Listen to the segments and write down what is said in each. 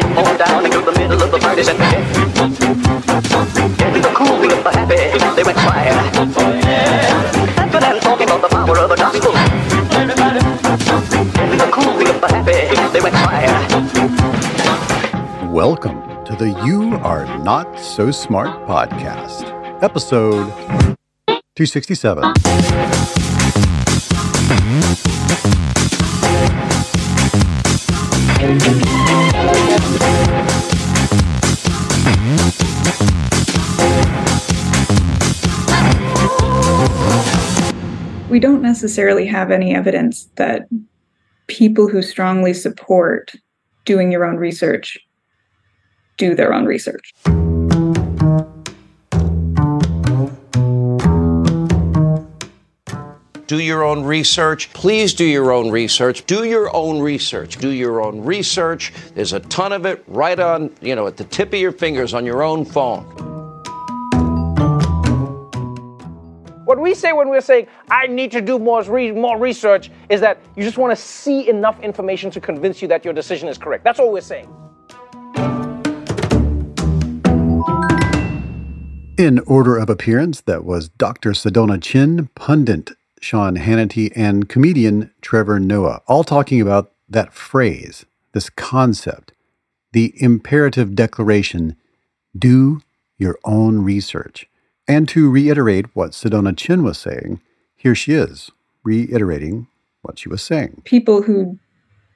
Down into the middle of the party the the happy, they went talking about the power of the gospel. The the happy, they went. Welcome to the You Are Not So Smart podcast, episode 267. We don't necessarily have any evidence that people who strongly support doing your own research do their own research. Do your own research. Please do your own research. Do your own research. Do your own research. There's a ton of it right on, you know, at the tip of your fingers on your own phone. What we say when we're saying, I need to do more, re- more research, is that you just want to see enough information to convince you that your decision is correct. That's all we're saying. In order of appearance, that was Dr. Sedona Chinn, pundit Sean Hannity, and comedian Trevor Noah, all talking about that phrase, this concept, the imperative declaration do your own research. And to reiterate what Sedona Chinn was saying, here she is, reiterating what she was saying. People who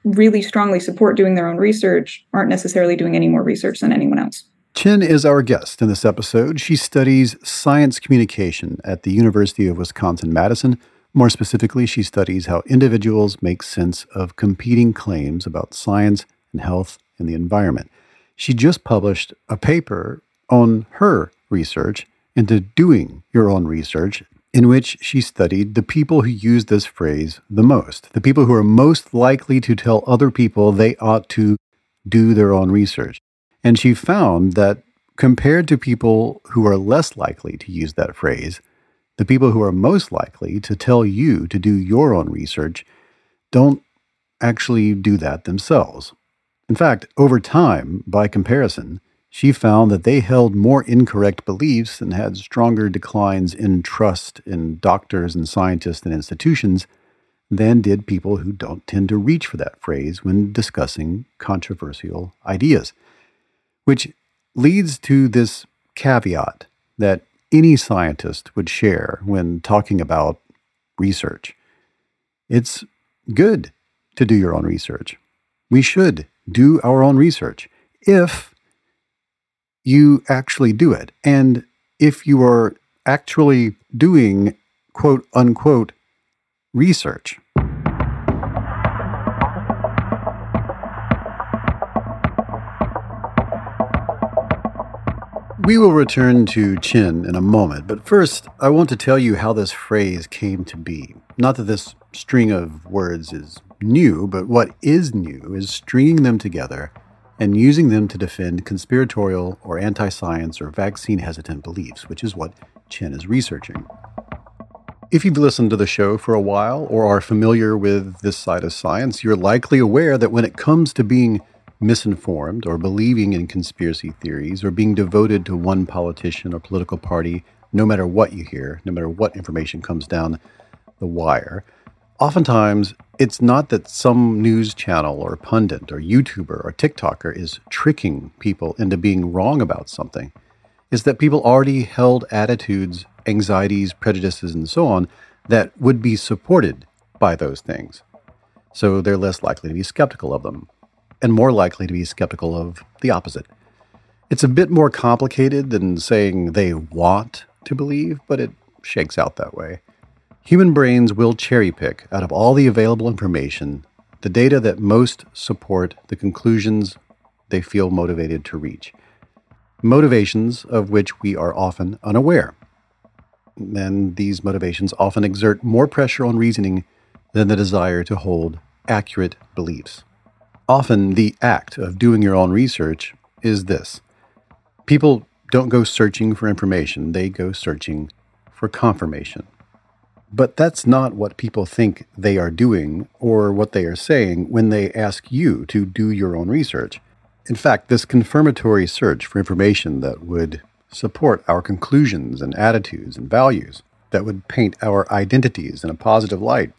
really strongly support doing their own research aren't necessarily doing any more research than anyone else. Chinn is our guest in this episode. She studies science communication at the University of Wisconsin Madison. More specifically, she studies how individuals make sense of competing claims about science and health and the environment. She just published a paper on her research into doing your own research, in which she studied the people who use this phrase the most, the people who are most likely to tell other people they ought to do their own research. And she found that compared to people who are less likely to use that phrase, the people who are most likely to tell you to do your own research don't actually do that themselves. In fact, over time, by comparison, she found that they held more incorrect beliefs and had stronger declines in trust in doctors and scientists and institutions than did people who don't tend to reach for that phrase when discussing controversial ideas. Which leads to this caveat that any scientist would share when talking about research. It's good to do your own research. We should do our own research if you actually do it. And if you are actually doing quote unquote research. We will return to Chinn in a moment, but first, I want to tell you how this phrase came to be. Not that this string of words is new, but what is new is stringing them together and using them to defend conspiratorial or anti science or vaccine hesitant beliefs, which is what Chinn is researching. If you've listened to the show for a while or are familiar with this side of science, you're likely aware that when it comes to being misinformed or believing in conspiracy theories or being devoted to one politician or political party, no matter what you hear, no matter what information comes down the wire, oftentimes it's not that some news channel or pundit or YouTuber or TikToker is tricking people into being wrong about something. It's that people already held attitudes, anxieties, prejudices, and so on that would be supported by those things. So they're less likely to be skeptical of them and more likely to be skeptical of the opposite. It's a bit more complicated than saying they want to believe, but it shakes out that way. Human brains will cherry pick out of all the available information the data that most support the conclusions they feel motivated to reach, motivations of which we are often unaware. and these motivations often exert more pressure on reasoning than the desire to hold accurate beliefs. Often, the act of doing your own research is this people don't go searching for information, they go searching for confirmation. But that's not what people think they are doing or what they are saying when they ask you to do your own research. In fact, this confirmatory search for information that would support our conclusions and attitudes and values, that would paint our identities in a positive light,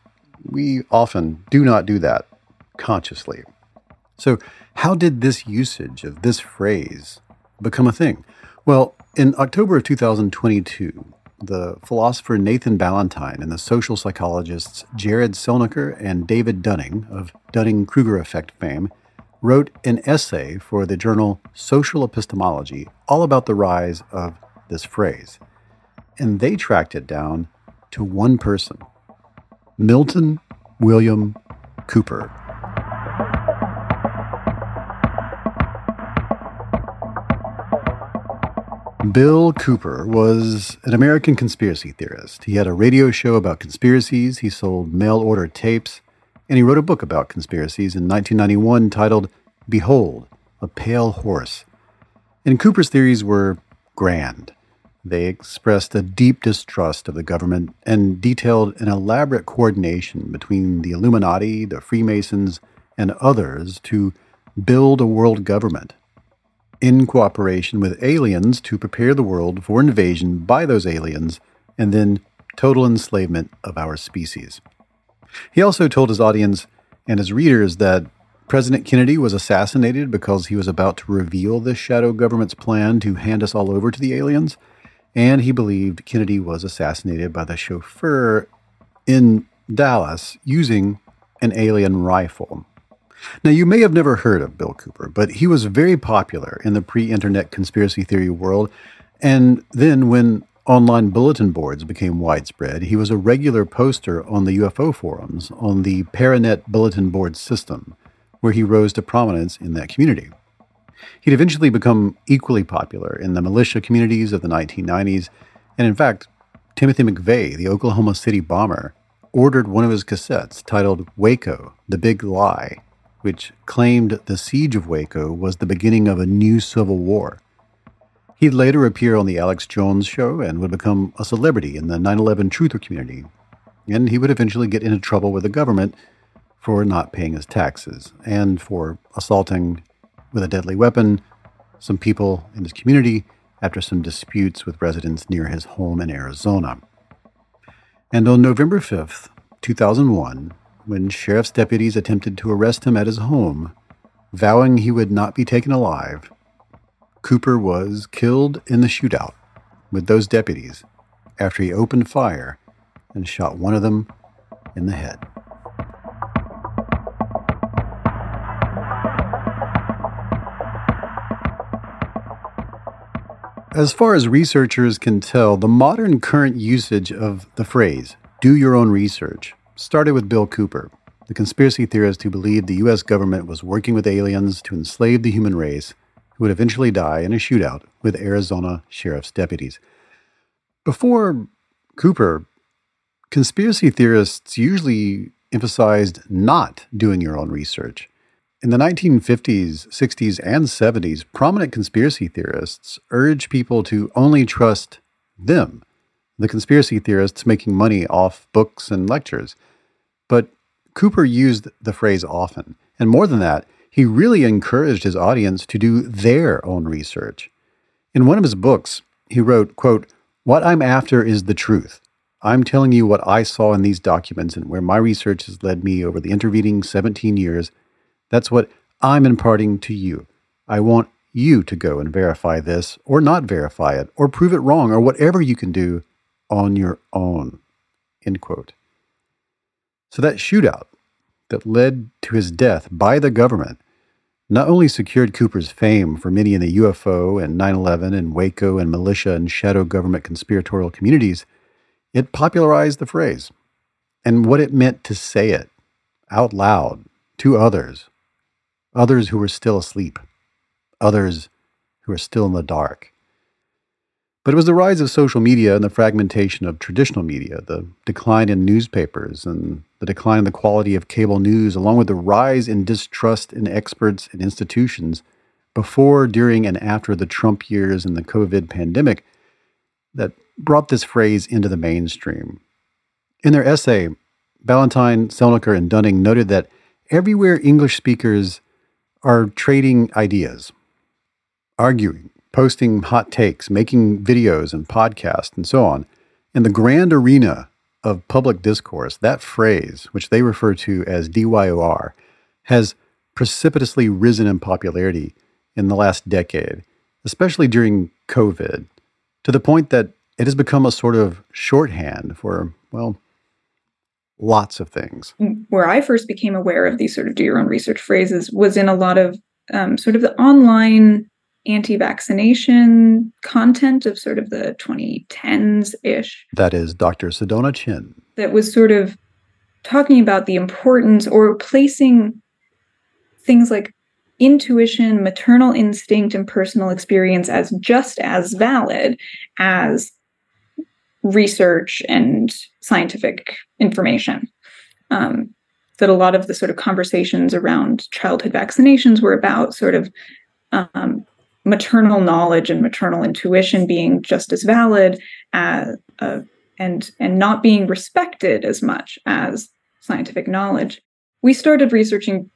we often do not do that consciously. So, how did this usage of this phrase become a thing? Well, in October of 2022, the philosopher Nathan Ballantyne and the social psychologists Jared Celniker and David Dunning of Dunning Kruger effect fame wrote an essay for the journal Social Epistemology all about the rise of this phrase. And they tracked it down to one person Milton William Cooper. Bill Cooper was an American conspiracy theorist. He had a radio show about conspiracies, he sold mail order tapes, and he wrote a book about conspiracies in 1991 titled Behold, a Pale Horse. And Cooper's theories were grand. They expressed a deep distrust of the government and detailed an elaborate coordination between the Illuminati, the Freemasons, and others to build a world government in cooperation with aliens to prepare the world for invasion by those aliens and then total enslavement of our species. He also told his audience and his readers that President Kennedy was assassinated because he was about to reveal the shadow government's plan to hand us all over to the aliens, and he believed Kennedy was assassinated by the chauffeur in Dallas using an alien rifle. Now, you may have never heard of Bill Cooper, but he was very popular in the pre internet conspiracy theory world. And then, when online bulletin boards became widespread, he was a regular poster on the UFO forums on the Paranet bulletin board system, where he rose to prominence in that community. He'd eventually become equally popular in the militia communities of the 1990s, and in fact, Timothy McVeigh, the Oklahoma City bomber, ordered one of his cassettes titled Waco, The Big Lie, which claimed the siege of Waco was the beginning of a new civil war. He'd later appear on The Alex Jones Show and would become a celebrity in the 9 11 truther community. And he would eventually get into trouble with the government for not paying his taxes and for assaulting with a deadly weapon some people in his community after some disputes with residents near his home in Arizona. And on November 5th, 2001, when sheriff's deputies attempted to arrest him at his home, vowing he would not be taken alive, Cooper was killed in the shootout with those deputies after he opened fire and shot one of them in the head. As far as researchers can tell, the modern current usage of the phrase, do your own research, started with Bill Cooper, the conspiracy theorist who believed the U.S. government was working with aliens to enslave the human race, who would eventually die in a shootout with Arizona sheriff's deputies. Before Cooper, conspiracy theorists usually emphasized not doing your own research. In the 1950s, 60s, and 70s, prominent conspiracy theorists urged people to only trust them, the conspiracy theorists making money off books and lectures. But Cooper used the phrase often. And more than that, he really encouraged his audience to do their own research. In one of his books, he wrote, quote, What I'm after is the truth. I'm telling you what I saw in these documents and where my research has led me over the intervening 17 years. That's what I'm imparting to you. I want you to go and verify this or not verify it or prove it wrong or whatever you can do on your own. End quote. So that shootout that led to his death by the government not only secured Cooper's fame for many in the UFO and 9 11 and Waco and militia and shadow government conspiratorial communities, it popularized the phrase and what it meant to say it out loud to others, others who were still asleep, others who are still in the dark. But it was the rise of social media and the fragmentation of traditional media, the decline in newspapers, and the decline in the quality of cable news, along with the rise in distrust in experts and institutions before, during, and after the Trump years and the COVID pandemic that brought this phrase into the mainstream. In their essay, Ballantyne, Celniker, and Dunning noted that everywhere English speakers are trading ideas, arguing, posting hot takes, making videos and podcasts, and so on. In the grand arena of public discourse, that phrase, which they refer to as DYOR, has precipitously risen in popularity in the last decade, especially during COVID, to the point that it has become a sort of shorthand for, well, lots of things. Where I first became aware of these sort of do your own research phrases was in a lot of um, sort of the online anti vaccination content of sort of the 2010s ish. That is Dr. Sedona Chinn. That was sort of talking about the importance or placing things like intuition, maternal instinct, and personal experience as just as valid as research and scientific information. Um, that a lot of the sort of conversations around childhood vaccinations were about sort of um, maternal knowledge and maternal intuition being just as valid as uh, and and not being respected as much as scientific knowledge. We started researching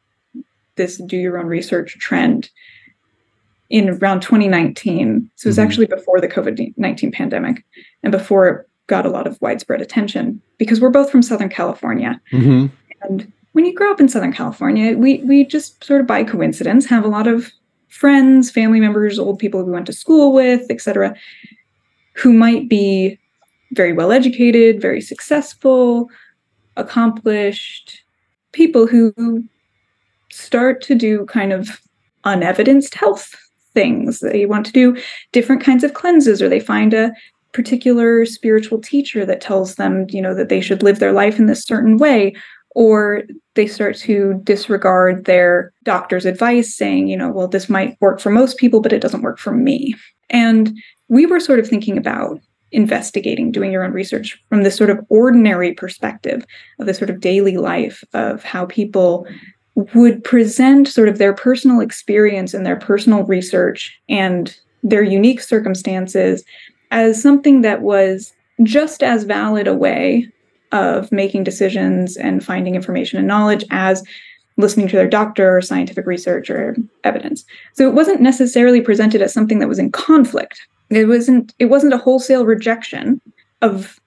this do your own research trend in around 2019. So it was mm-hmm. actually before the COVID 19 pandemic and before it got a lot of widespread attention because we're both from Southern California. Mm-hmm. And when you grow up in Southern California, we, we just sort of by coincidence have a lot of friends, family members, old people we went to school with, etc., who might be very well educated, very successful, accomplished people who start to do kind of unevidenced health things. They want to do different kinds of cleanses, or they find a particular spiritual teacher that tells them, you know, that they should live their life in this certain way, or they start to disregard their doctor's advice, saying, you know, well, this might work for most people, but it doesn't work for me. And we were sort of thinking about investigating, doing your own research from this sort of ordinary perspective of the sort of daily life of how people would present sort of their personal experience and their personal research and their unique circumstances as something that was just as valid a way of making decisions and finding information and knowledge as listening to their doctor or scientific research or evidence. So it wasn't necessarily presented as something that was in conflict. It wasn't it wasn't a wholesale rejection of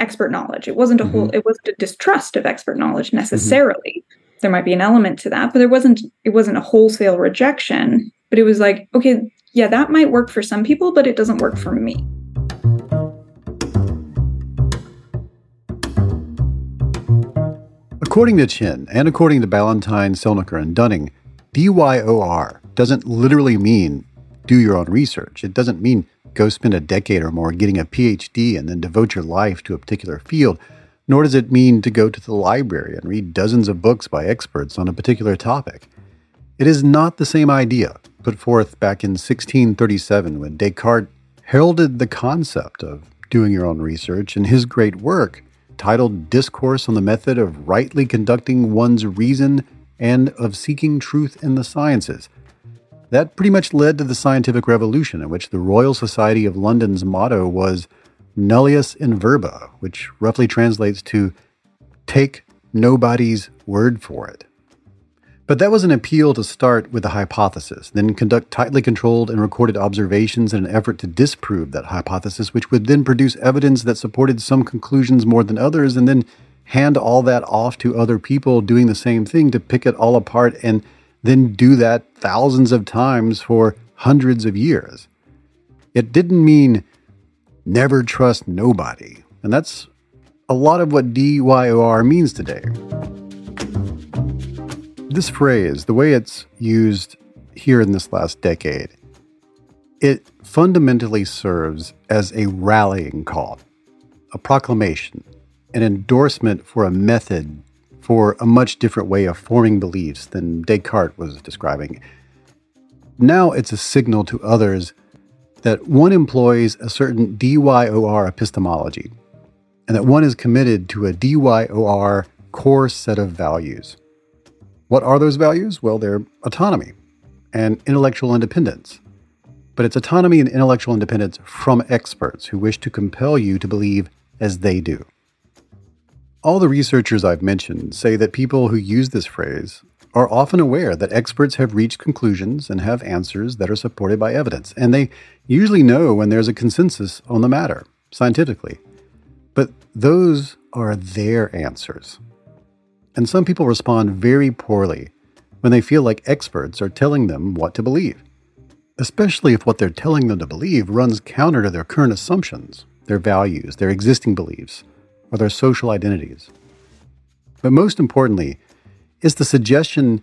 expert knowledge. It wasn't a mm-hmm. whole it wasn't a distrust of expert knowledge mm-hmm. necessarily. Mm-hmm. There might be an element to that, but there wasn't it wasn't a wholesale rejection, but it was like, okay, yeah, that might work for some people, but it doesn't work for me. According to Chinn, and according to Ballantyne, Celniker, and Dunning, DYOR doesn't literally mean do your own research. It doesn't mean go spend a decade or more getting a PhD and then devote your life to a particular field, nor does it mean to go to the library and read dozens of books by experts on a particular topic. It is not the same idea put forth back in 1637 when Descartes heralded the concept of doing your own research in his great work, titled Discourse on the Method of Rightly Conducting One's Reason and of Seeking Truth in the Sciences. That pretty much led to the scientific revolution, in which the Royal Society of London's motto was Nullius in Verba, which roughly translates to take nobody's word for it. But that was an appeal to start with a hypothesis, then conduct tightly controlled and recorded observations in an effort to disprove that hypothesis, which would then produce evidence that supported some conclusions more than others, and then hand all that off to other people doing the same thing to pick it all apart and then do that thousands of times for hundreds of years. It didn't mean never trust nobody. And that's a lot of what DYOR means today. This phrase, the way it's used here in this last decade, it fundamentally serves as a rallying call, a proclamation, an endorsement for a method for a much different way of forming beliefs than Descartes was describing. Now it's a signal to others that one employs a certain DYOR epistemology, and that one is committed to a DYOR core set of values. What are those values? Well, they're autonomy and intellectual independence. But it's autonomy and intellectual independence from experts who wish to compel you to believe as they do. All the researchers I've mentioned say that people who use this phrase are often aware that experts have reached conclusions and have answers that are supported by evidence, and they usually know when there's a consensus on the matter, scientifically. But those are their answers. And some people respond very poorly when they feel like experts are telling them what to believe, especially if what they're telling them to believe runs counter to their current assumptions, their values, their existing beliefs, or their social identities. But most importantly, is the suggestion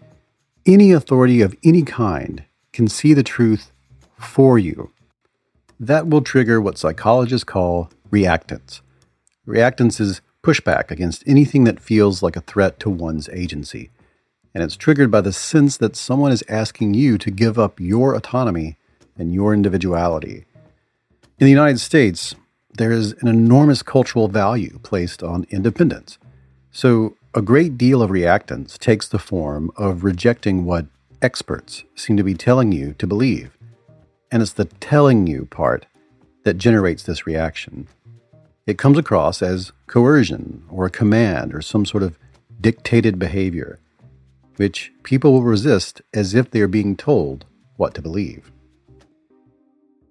any authority of any kind can see the truth for you. That will trigger what psychologists call reactance. Reactance is pushback against anything that feels like a threat to one's agency. And it's triggered by the sense that someone is asking you to give up your autonomy and your individuality. In the United States, there is an enormous cultural value placed on independence. So a great deal of reactance takes the form of rejecting what experts seem to be telling you to believe. And it's the telling you part that generates this reaction. It comes across as coercion or a command or some sort of dictated behavior, which people will resist as if they are being told what to believe.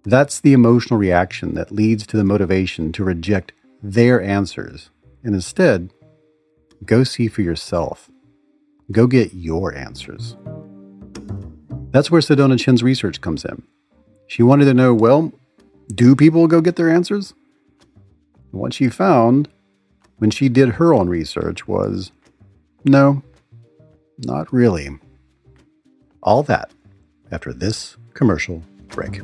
That's the emotional reaction that leads to the motivation to reject their answers and instead Go see for yourself. Go get your answers. That's where Sedona Chinn's research comes in. She wanted to know well, do people go get their answers? What she found when she did her own research was no, not really. All that after this commercial break.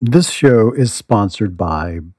This show is sponsored by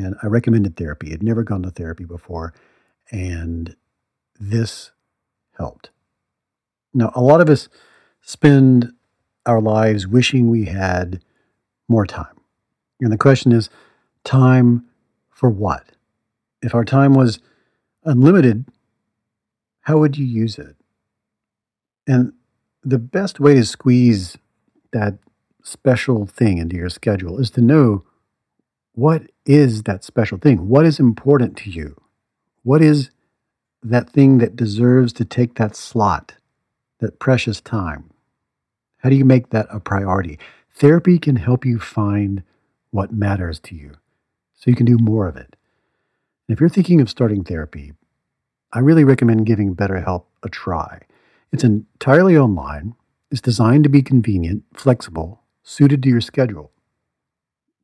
And I recommended therapy. I'd never gone to therapy before. And this helped. Now, a lot of us spend our lives wishing we had more time. And the question is time for what? If our time was unlimited, how would you use it? And the best way to squeeze that special thing into your schedule is to know what is that special thing? What is important to you? What is that thing that deserves to take that slot, that precious time? How do you make that a priority? Therapy can help you find what matters to you so you can do more of it. If you're thinking of starting therapy, I really recommend giving BetterHelp a try. It's entirely online, it's designed to be convenient, flexible, suited to your schedule.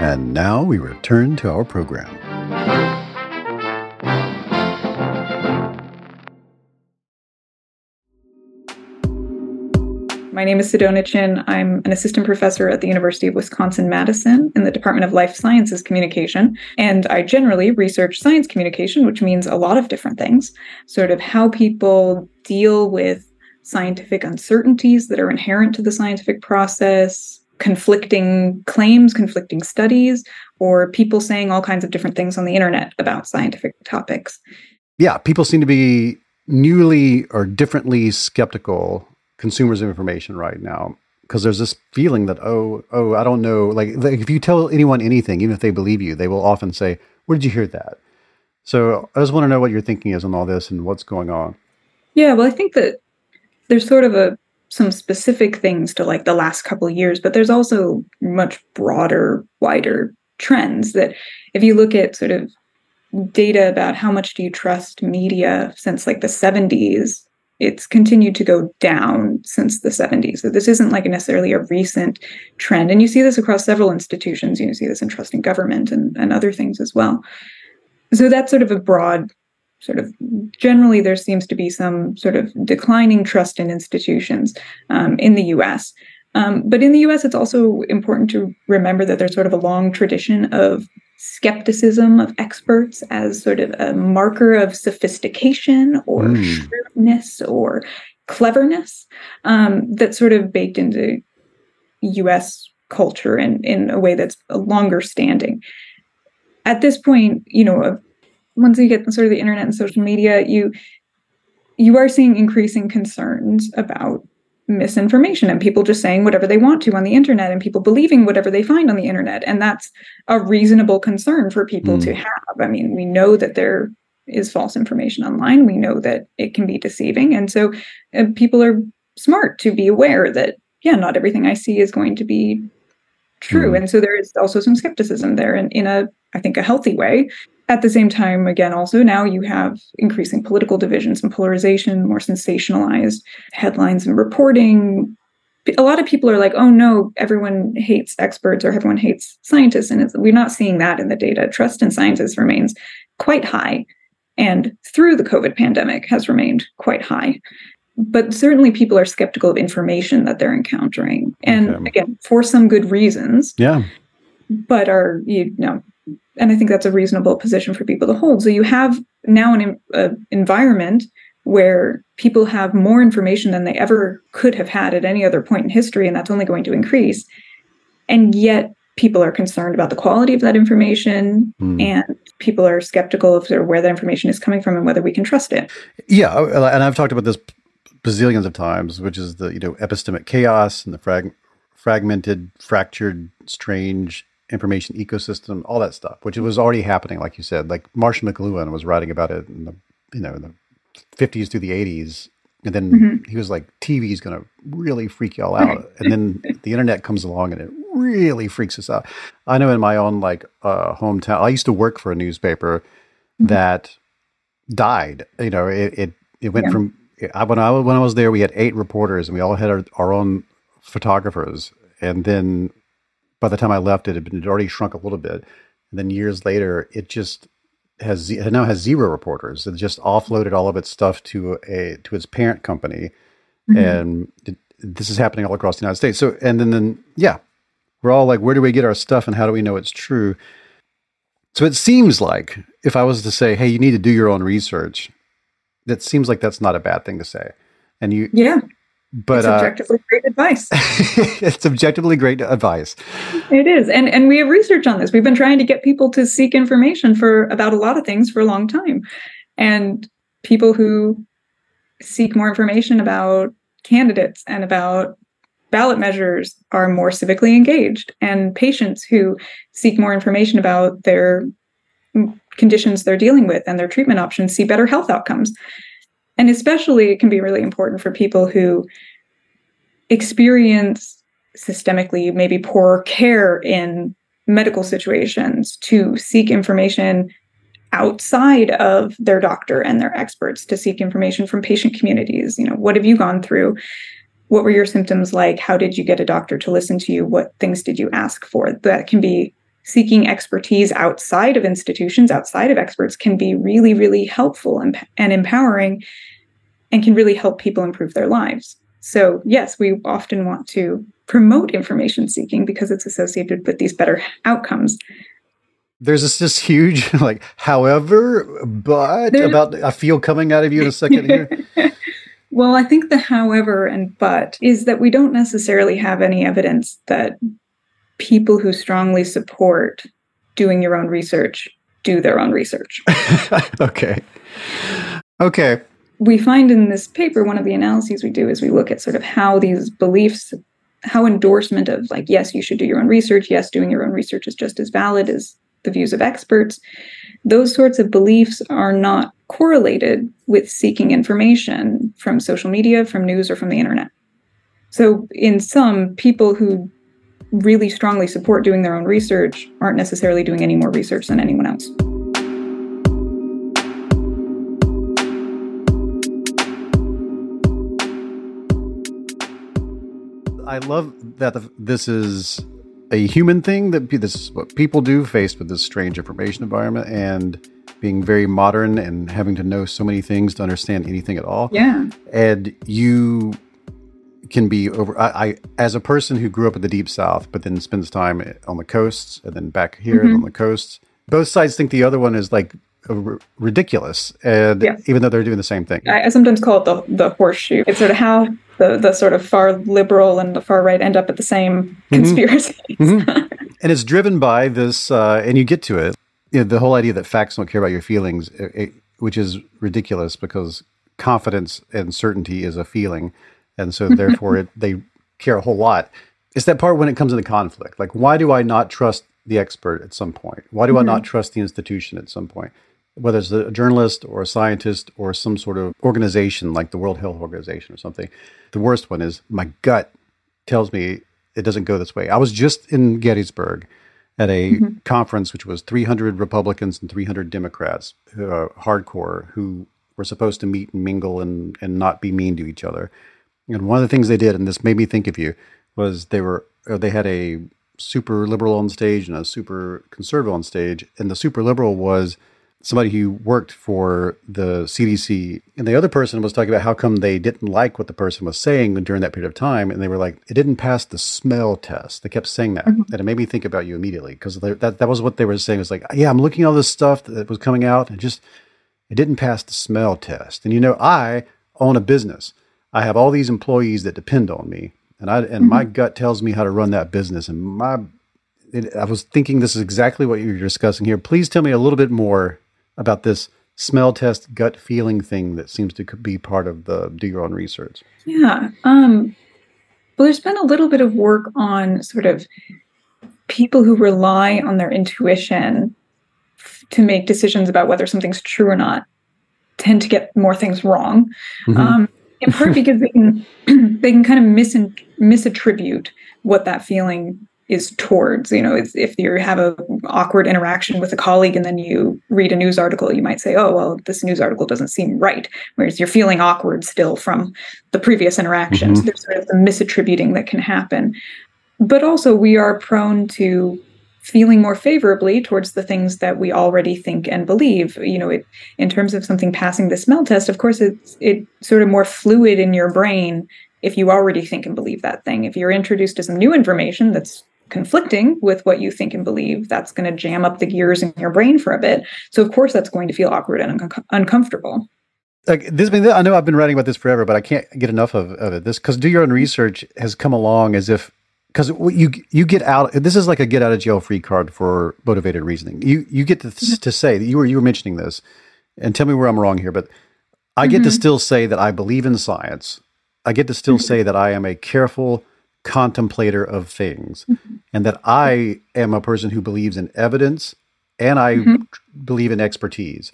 And now we return to our program. My name is Sedona Chinn. I'm an assistant professor at the University of Wisconsin Madison in the Department of Life Sciences Communication. And I generally research science communication, which means a lot of different things, sort of how people deal with scientific uncertainties that are inherent to the scientific process, conflicting claims, conflicting studies, or people saying all kinds of different things on the internet about scientific topics. Yeah, people seem to be newly or differently skeptical consumers of information right now because there's this feeling that oh oh I don't know like, like if you tell anyone anything even if they believe you they will often say where did you hear that so I just want to know what your thinking is on all this and what's going on. Yeah, well, I think that there's sort of a some specific things to like the last couple years, but there's also much broader, wider trends that if you look at sort of data about how much do you trust media since like the 70s, it's continued to go down since the 70s. So this isn't like necessarily a recent trend. And you see this across several institutions. You see this in trusting government and, and other things as well. So that's sort of a broad sort of generally there seems to be some sort of declining trust in institutions um, in the US. Um, but in the US, it's also important to remember that there's sort of a long tradition of skepticism of experts as sort of a marker of sophistication or mm. shrewdness or cleverness um, that's sort of baked into US culture in, in a way that's longer standing. At this point, you know, once you get sort of the internet and social media, you you are seeing increasing concerns about misinformation and people just saying whatever they want to on the internet and people believing whatever they find on the internet. And that's a reasonable concern for people mm. to have. I mean we know that there is false information online. We know that it can be deceiving. And so uh, people are smart to be aware that yeah, not everything I see is going to be true. Mhm. And so there is also some skepticism there in, in a, I think, a healthy way. At the same time, again, also now you have increasing political divisions and polarization, more sensationalized headlines and reporting. A lot of people are like, oh no, everyone hates experts or everyone hates scientists. And it's, we're not seeing that in the data. Trust in scientists remains quite high. And through the COVID pandemic has remained quite high. But certainly people are skeptical of information that they're encountering. And Okay. again, for some good reasons Yeah. but are you know and i think that's a reasonable position for people to hold so you have now an uh, environment where people have more information than they ever could have had at any other point in history and that's only going to increase and yet people are concerned about the quality of that information Hmm. and people are skeptical of sort of where that information is coming from and whether we can trust it Yeah, uh, and I've talked about this bazillions of times, which is the you know epistemic chaos and the frag- fragmented, fractured, strange information ecosystem, all that stuff, which was already happening, like you said. Like Marshall McLuhan was writing about it in the you know in the fifties through the eighties, and then he was like, "TV is going to really freak y'all out," and then the internet comes along and it really freaks us out. I know in my own like uh, hometown, I used to work for a newspaper that died. You know, it it, it went Yeah. from I, when I when I was there, we had eight reporters and we all had our, our own photographers. And then by the time I left, it had been it had already shrunk a little bit. And then years later, it just has it now has zero reporters. It just offloaded all of its stuff to a to its parent company, mm-hmm. and it, this is happening all across the United States. So and then then yeah, we're all like, where do we get our stuff, and how do we know it's true? So it seems like if I was to say, hey, you need to do your own research, that seems like that's not a bad thing to say. And you, yeah but it's uh, objectively great advice it's objectively great advice. It is. And and we have research on this. We've been trying to get people to seek information for about a lot of things for a long time. And people who seek more information about candidates and about ballot measures are more civically engaged and patients who seek more information about their conditions they're dealing with and their treatment options see better health outcomes. And especially it can be really important for people who experience systemically maybe poor care in medical situations to seek information outside of their doctor and their experts to seek information from patient communities. You know what have you gone through? What were your symptoms like? How did you get a doctor to listen to you? What things did you ask for? That can be seeking expertise outside of institutions outside of experts can be really really helpful and, and empowering and can really help people improve their lives so yes we often want to promote information seeking because it's associated with these better outcomes There's this, this huge, like, however, but There- about a feel coming out of you in a second here. well, I think the however and but is that we don't necessarily have any evidence that people who strongly support doing your own research do their own research. okay. Okay. we find in this paper one of the analyses we do is we look at sort of how these beliefs how endorsement of like yes you should do your own research yes doing your own research is just as valid as the views of experts those sorts of beliefs are not correlated with seeking information from social media from news or from the internet so in some people who really strongly support doing their own research aren't necessarily doing any more research than anyone else I love that the, this is a human thing that this is what people do faced with this strange information environment and being very modern and having to know so many things to understand anything at all. yeah And you can be over. I, I as a person who grew up in the deep south, but then spends time on the coasts and then back here Mm-hmm. on the coasts. Both sides think the other one is like r- ridiculous, and even though they're doing the same thing. I, I sometimes call it the the horseshoe. It's sort of how the the sort of far liberal and the far right end up at the same conspiracies. and it's driven by this uh, and you get to it you know, the whole idea that facts don't care about your feelings it, it- which is ridiculous because confidence and certainty is a feeling and so therefore it, they care a whole lot it's that part when it comes into conflict like why do i not trust the expert at some point why do i not trust the institution at some point whether it's a journalist or a scientist or some sort of organization like the world health organization or something the worst one is my gut tells me it doesn't go this way. I was just in Gettysburg at a mm-hmm. conference which was 300 Republicans and 300 Democrats, uh, hardcore, who were supposed to meet and mingle and, and not be mean to each other. And one of the things they did, and this made me think of you, was they were they had a super liberal on stage and a super conservative on stage, and the super liberal was somebody who worked for the CDC, and the other person was talking about how come they didn't like what the person was saying during that period of time, and they were like, it didn't pass the smell test. They kept saying that, mm-hmm. and it made me think about you immediately because that that was what they were saying. It was like, yeah, I'm looking at all this stuff that was coming out, and just it didn't pass the smell test. And you know, I own a business. I have all these employees that depend on me, and I and mm-hmm. my gut tells me how to run that business, and my it, I was thinking this is exactly what you're discussing here. Please tell me a little bit more about this smell test gut feeling thing that seems to be part of the do your own research. Yeah. Um, well, there's been a little bit of work on sort of people who rely on their intuition f- to make decisions about whether something's true or not tend to get more things wrong. Mm-hmm. Um, in part because they can they can kind of mis- misattribute what that feeling is towards you know if you have a awkward interaction with a colleague and then you read a news article you might say oh well this news article doesn't seem right whereas you're feeling awkward still from the previous interactions mm-hmm. there's sort of the misattributing that can happen but also we are prone to feeling more favorably towards the things that we already think and believe you know it in terms of something passing the smell test of course it's it sort of more fluid in your brain if you already think and believe that thing if you're introduced to some new information that's conflicting with what you think and believe, that's going to jam up the gears in your brain for a bit. So of course that's going to feel awkward and un- uncomfortable. Like this, I know I've been writing about this forever, but I can't get enough of, of it. This because do your own research has come along as if because you you get out. This is like a get out of jail free card for motivated reasoning. You you get to, mm-hmm. to say that you were you were mentioning this, and tell me where I'm wrong here, but I get mm-hmm. to still say that I believe in science. I get to still mm-hmm. say that I am a careful contemplator of things mm-hmm. and that I am a person who believes in evidence and I mm-hmm. believe in expertise.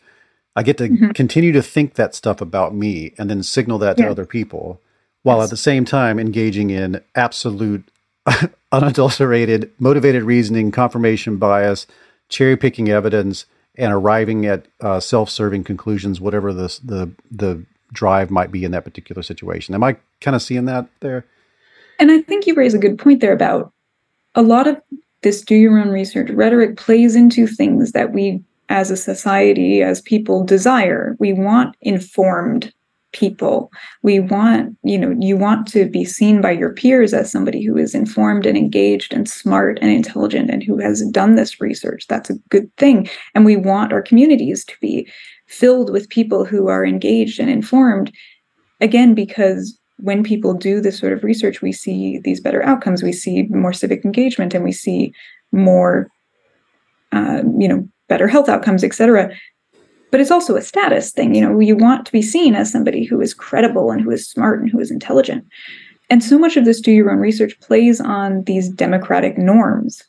I get to mm-hmm. continue to think that stuff about me and then signal that to other people while yes. at the same time engaging in absolute unadulterated motivated reasoning, confirmation bias, cherry picking evidence and arriving at uh, self-serving conclusions whatever the the the drive might be in that particular situation. Am I kind of seeing that there? And I think you raise a good point there about a lot of this do your own research rhetoric plays into things that we as a society, as people desire. We want informed people. We want, you know, you want to be seen by your peers as somebody who is informed and engaged and smart and intelligent and who has done this research. That's a good thing. And we want our communities to be filled with people who are engaged and informed, again, because when people do this sort of research, we see these better outcomes. We see more civic engagement, and we see more, uh, you know, better health outcomes, et cetera. But it's also a status thing. You know, you want to be seen as somebody who is credible and who is smart and who is intelligent. And so much of this do your own research plays on these democratic norms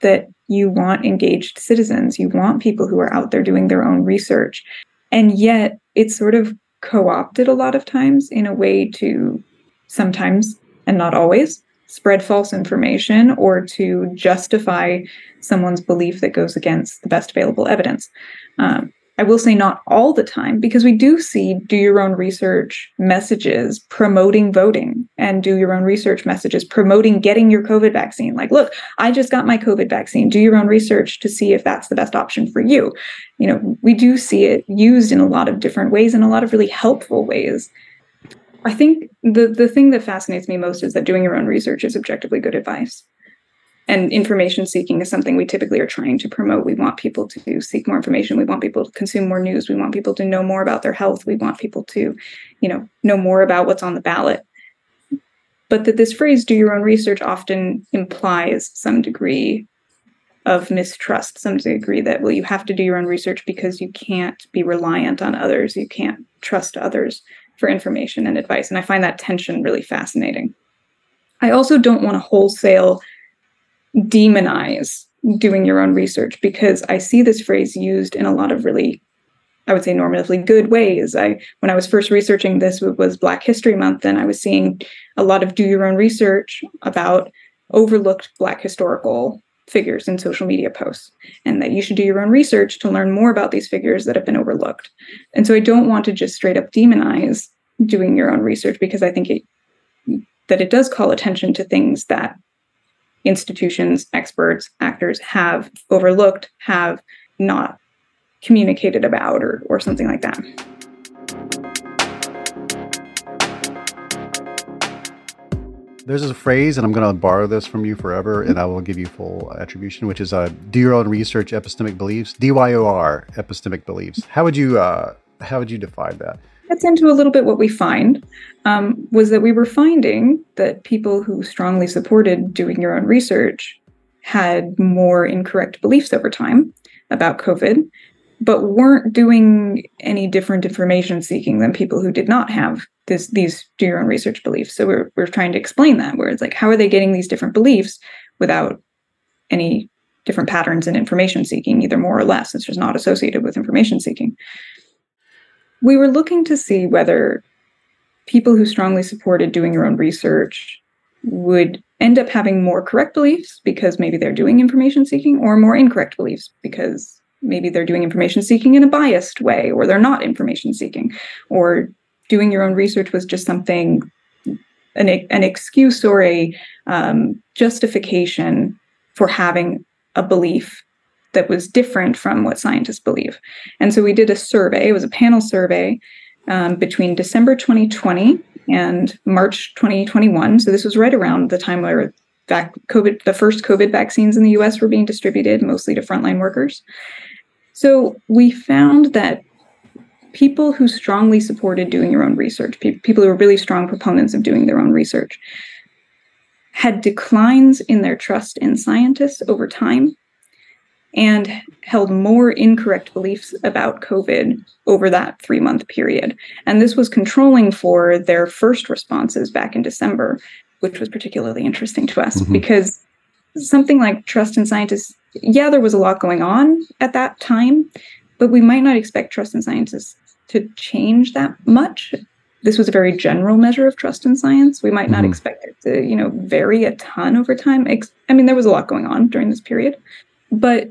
that you want engaged citizens, you want people who are out there doing their own research. And yet it's sort of co opted a lot of times in a way to sometimes and not always spread false information or to justify someone's belief that goes against the best available evidence. Um, I will say not all the time because we do see do your own research messages promoting voting and do your own research messages promoting getting your COVID vaccine. Like, look, I just got my COVID vaccine. Do your own research to see if that's the best option for you. You know, we do see it used in a lot of different ways, in a lot of really helpful ways. I think the the thing that fascinates me most is that doing your own research is objectively good advice and information seeking is something we typically are trying to promote. We want people to seek more information. We want people to consume more news. We want people to know more about their health. We want people to you know know more about what's on the ballot. But that this phrase do your own research often implies some degree of mistrust some degree that well you have to do your own research because you can't be reliant on others. You can't trust others for information and advice. And i find that tension really fascinating. I also don't want to wholesale demonize doing your own research because I see this phrase used in a lot of really I would say normatively good ways. I when I was first researching this it was Black History Month, and I was seeing a lot of do your own research about overlooked Black historical figures in social media posts, and that you should do your own research to learn more about these figures that have been overlooked. And so I don't want to just straight up demonize doing your own research because I think it that it does call attention to things that institutions, experts, actors have overlooked, have not communicated about, or, or something like that. There's a phrase, and I'm going to borrow this from you forever, and I will give you full attribution, which is uh, "do your own research, epistemic beliefs." DYOR, epistemic beliefs. How would you uh, how would you define that? That's into a little bit what we find um, was that we were finding that people who strongly supported doing your own research had more incorrect beliefs over time about COVID, but weren't doing any different information seeking than people who did not have this, these do your own research beliefs. So we're, we're trying to explain that, where it's like, how are they getting these different beliefs without any different patterns in information seeking, either more or less? It's just not associated with information seeking. We were looking to see whether people who strongly supported doing your own research would end up having more correct beliefs because maybe they're doing information seeking, or more incorrect beliefs because maybe they're doing information seeking in a biased way, or they're not information seeking, or doing your own research was just something an, an excuse or a um, justification for having a belief that was different from what scientists believe. And so we did a survey, it was a panel survey um, between December 2020 and March 2021. So this was right around the time where vac- COVID, the first COVID vaccines in the US were being distributed, mostly to frontline workers. So we found that people who strongly supported doing your own research, pe- people who were really strong proponents of doing their own research, had declines in their trust in scientists over time and held more incorrect beliefs about COVID over that three month period. And this was controlling for their first responses back in December, which was particularly interesting to us mm-hmm. because something like trust in scientists, yeah, there was a lot going on at that time, but we might not expect trust in scientists to change that much. This was a very general measure of trust in science. We might not mm-hmm. expect it to, you know, vary a ton over time. I mean, there was a lot going on during this period, but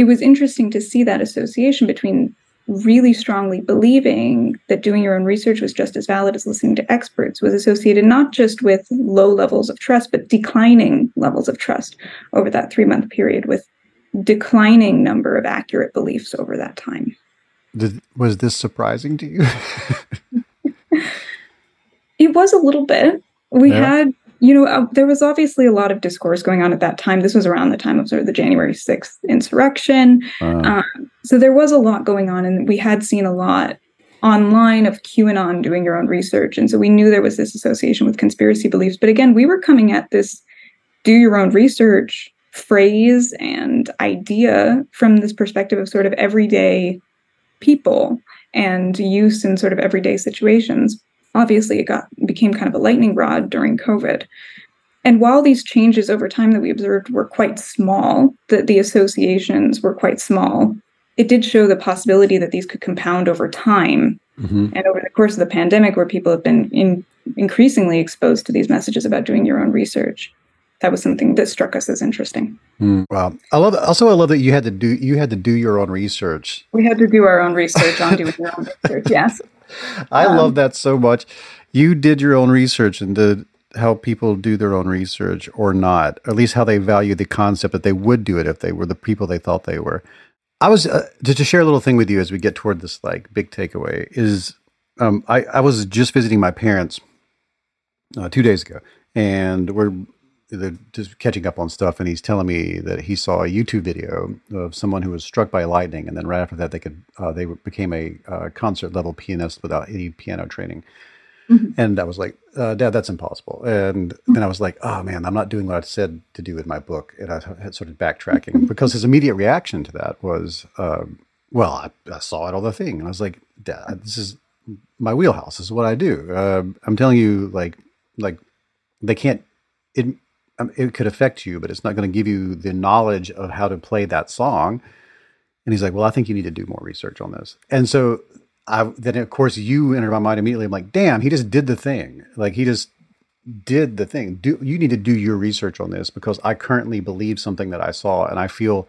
it was interesting to see that association between really strongly believing that doing your own research was just as valid as listening to experts was associated not just with low levels of trust, but declining levels of trust over that three month period with declining number of accurate beliefs over that time. Did, was this surprising to you? it was a little bit. We yeah. had you know, uh, there was obviously a lot of discourse going on at that time. This was around the time of sort of the January 6th insurrection. Um, so there was a lot going on, and we had seen a lot online of QAnon doing your own research. And so we knew there was this association with conspiracy beliefs. But again, we were coming at this do your own research phrase and idea from this perspective of sort of everyday people and use in sort of everyday situations obviously it got became kind of a lightning rod during COVID. And while these changes over time that we observed were quite small, that the associations were quite small, it did show the possibility that these could compound over time. Mm-hmm. And over the course of the pandemic, where people have been in, increasingly exposed to these messages about doing your own research, that was something that struck us as interesting. Mm, wow! I love. Also, I love that you had to do you had to do your own research. We had to do our own research on doing your own research. Yes. I um, love that so much. You did your own research and did how people do their own research or not, or at least how they value the concept that they would do it if they were the people they thought they were. I was uh, to, to, share a little thing with you as we get toward this like big takeaway is um, I, I was just visiting my parents uh, two days ago, and we're they're just catching up on stuff, and he's telling me that he saw a YouTube video of someone who was struck by lightning, and then right after that, they could uh, they became a uh, concert level pianist without any piano training. Mm-hmm. And I was like, uh, Dad, that's impossible. And mm-hmm. then I was like, Oh man, I'm not doing what I said to do in my book. And I had sort of backtracking because his immediate reaction to that was, um, Well, I, I, saw it on the thing, and I was like, Dad, this is my wheelhouse. This is what I do. Um, I'm telling you, like, like they can't. It um, it could affect you, but it's not going to give you the knowledge of how to play that song. And he's like, well, I think you need to do more research on this. And so I, then of course you entered my mind immediately. I'm like, damn, he just did the thing. Like he just did the thing. Do you need to do your research on this because I currently believe something that I saw and I feel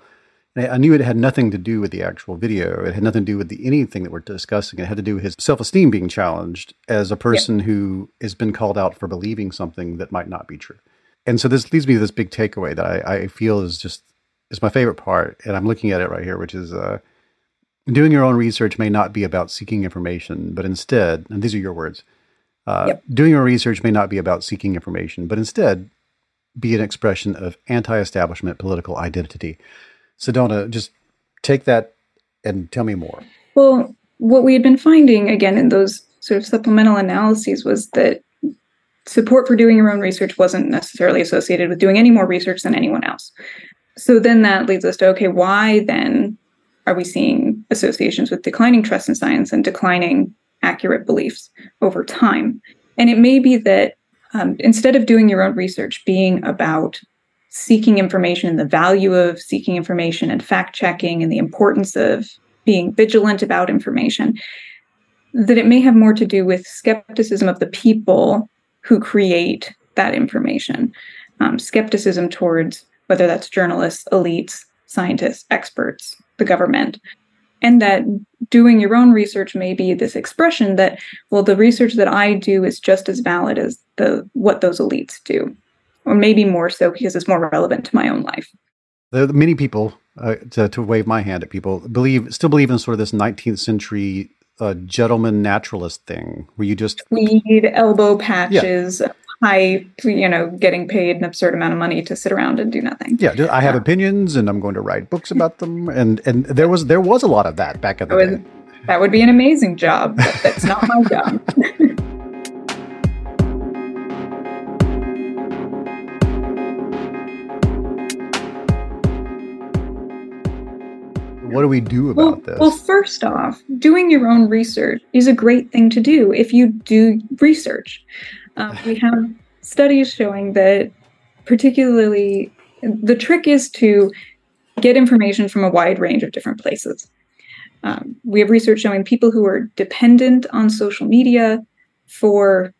I knew it had nothing to do with the actual video. It had nothing to do with the, anything that we're discussing. It had to do with his self-esteem being challenged as a person yeah. who has been called out for believing something that might not be true. And so this leads me to this big takeaway that I, I feel is just is my favorite part, and I'm looking at it right here, which is uh, doing your own research may not be about seeking information, but instead, and these are your words, uh, yep. doing your research may not be about seeking information, but instead be an expression of anti-establishment political identity. Sedona, just take that and tell me more. Well, what we had been finding again in those sort of supplemental analyses was that support for doing your own research wasn't necessarily associated with doing any more research than anyone else. So then that leads us to okay, why then are we seeing associations with declining trust in science and declining accurate beliefs over time? And it may be that um, instead of doing your own research being about seeking information and the value of seeking information and fact checking and the importance of being vigilant about information, that it may have more to do with skepticism of the people who create that information, um, skepticism towards whether that's journalists, elites, scientists, experts, the government. And that doing your own research may be this expression that, well, the research that I do is just as valid as the what those elites do or maybe more so because it's more relevant to my own life. There are many people, uh, to, to wave my hand at people, believe still believe in sort of this 19th century uh, gentleman naturalist thing where you just need elbow patches, yeah. high, you know, getting paid an absurd amount of money to sit around and do nothing. Yeah, I have opinions and I'm going to write books about them, and and there was there was a lot of that back in the day. That would be an amazing job, but that's not my job. what do we do about well, this? Well, first off, doing your own research is a great thing to do if you do research. Um, we have studies showing that, particularly, the trick is to get information from a wide range of different places. Um, we have research showing people who are dependent on social media for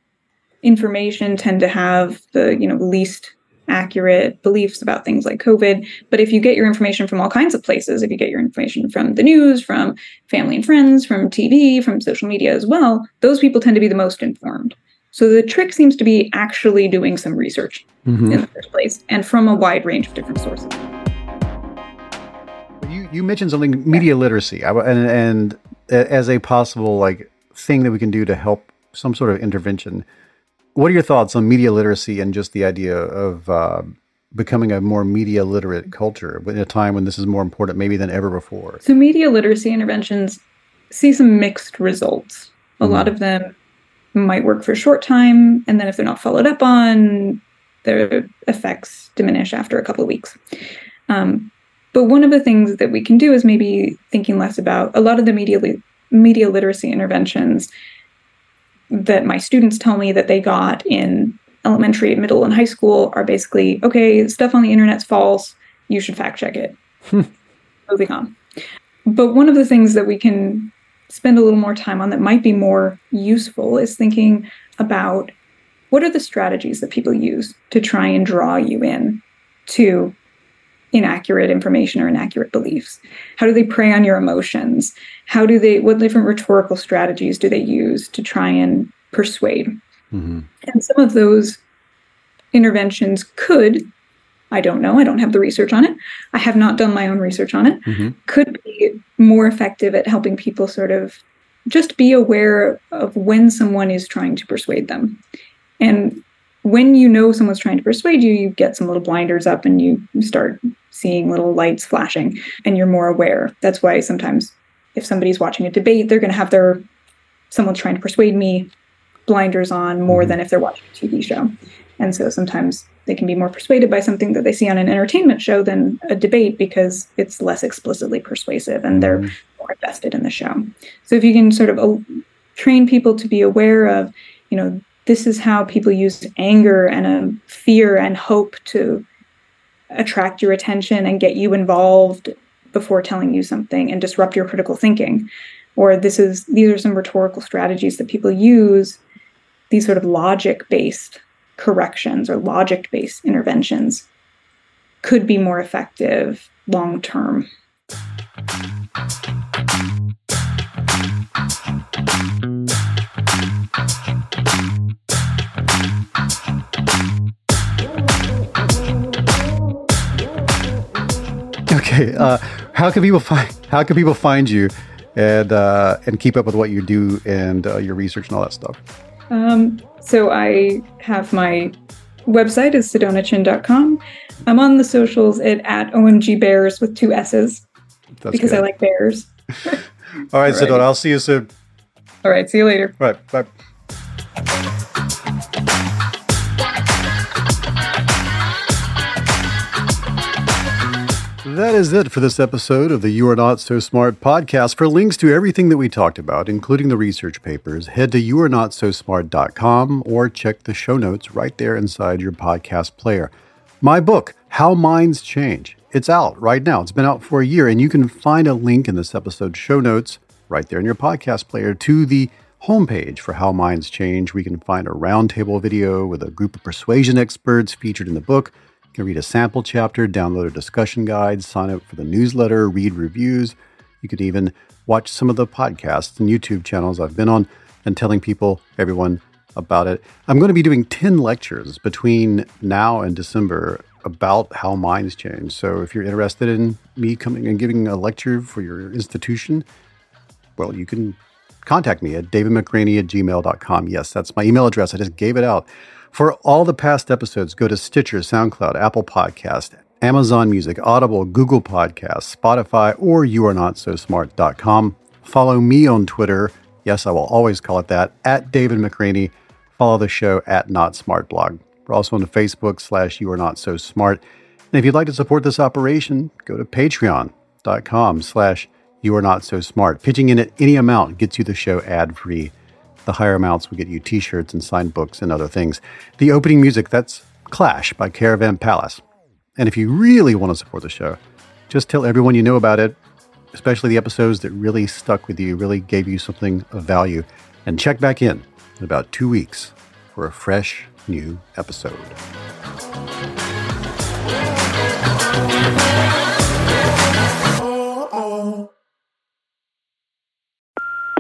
information tend to have the you know least accurate beliefs about things like COVID. But if you get your information from all kinds of places, if you get your information from the news, from family and friends, from TV, from social media as well, those people tend to be the most informed. So the trick seems to be actually doing some research mm-hmm. in the first place and from a wide range of different sources. You, you mentioned something media literacy and, and as a possible like thing that we can do to help some sort of intervention what are your thoughts on media literacy and just the idea of uh, becoming a more media literate culture in a time when this is more important maybe than ever before? So, media literacy interventions see some mixed results. A mm lot of them might work for a short time, and then if they're not followed up on, their effects diminish after a couple of weeks. Um, but one of the things that we can do is maybe thinking less about a lot of the media li- media literacy interventions that my students tell me that they got in elementary, middle, and high school are basically okay, stuff on the internet's false. You should fact check it. Hmm. Moving on. But one of the things that we can spend a little more time on that might be more useful is thinking about what are the strategies that people use to try and draw you in to inaccurate information or inaccurate beliefs? How do they prey on your emotions? How do they, what different rhetorical strategies do they use to try and persuade? Mm-hmm. And some of those interventions could, I don't know, I don't have the research on it. I have not done my own research on it, mm-hmm. could be more effective at helping people sort of just be aware of when someone is trying to persuade them. And when you know someone's trying to persuade you, you get some little blinders up and you start seeing little lights flashing and you're more aware. That's why sometimes if somebody's watching a debate, they're going to have their someone's trying to persuade me blinders on more mm-hmm. than if they're watching a TV show. And so sometimes they can be more persuaded by something that they see on an entertainment show than a debate because it's less explicitly persuasive and they're mm-hmm. more invested in the show. So if you can sort of uh, train people to be aware of, you know, this is how people use anger and a fear and hope to attract your attention and get you involved before telling you something and disrupt your critical thinking. Or this is these are some rhetorical strategies that people use these sort of logic based corrections or logic based interventions could be more effective long term Okay, uh, how can people find how can people find you and uh, and keep up with what you do and uh, your research and all that stuff? Um, so I have my website is sedonachinn.com. I'm on the socials at, at OMG Bears with two S's That's because good. I like bears. All right. Sedona, I'll see you soon. All right, see you later. All right, bye. That is it for this episode of the You Are Not So Smart podcast. For links to everything that we talked about, including the research papers, head to youarenotsosmart.com or check the show notes right there inside your podcast player. My book, How Minds Change, it's out right now. It's been out for a year, and you can find a link in this episode's show notes right there in your podcast player to the homepage for How Minds Change. We can find a roundtable video with a group of persuasion experts featured in the book. You can read a sample chapter, download a discussion guide, sign up for the newsletter, read reviews. You can even watch some of the podcasts and YouTube channels I've been on and telling people, everyone, about it. I'm going to be doing 10 lectures between now and December about how minds change. So if you're interested in me coming and giving a lecture for your institution, well, you can contact me at davidmcraney at gmail.com. Yes, that's my email address. I just gave it out. For all the past episodes, go to Stitcher, SoundCloud, Apple Podcast, Amazon Music, Audible, Google Podcasts, Spotify, or youarenotsosmart.com. Follow me on Twitter. Yes, I will always call it that, at David McRaney. Follow the show at Not Smart Blog. We're also on Facebook slash You Are Not So Smart. And if you'd like to support this operation, go to patreon.com slash You Are Not So Smart. Pitching in at any amount gets you the show ad-free. The higher amounts will get you t-shirts and signed books and other things. The opening music, that's Clash by Caravan Palace. And if you really want to support the show, just tell everyone you know about it, especially the episodes that really stuck with you, really gave you something of value. And check back in in about two weeks for a fresh new episode.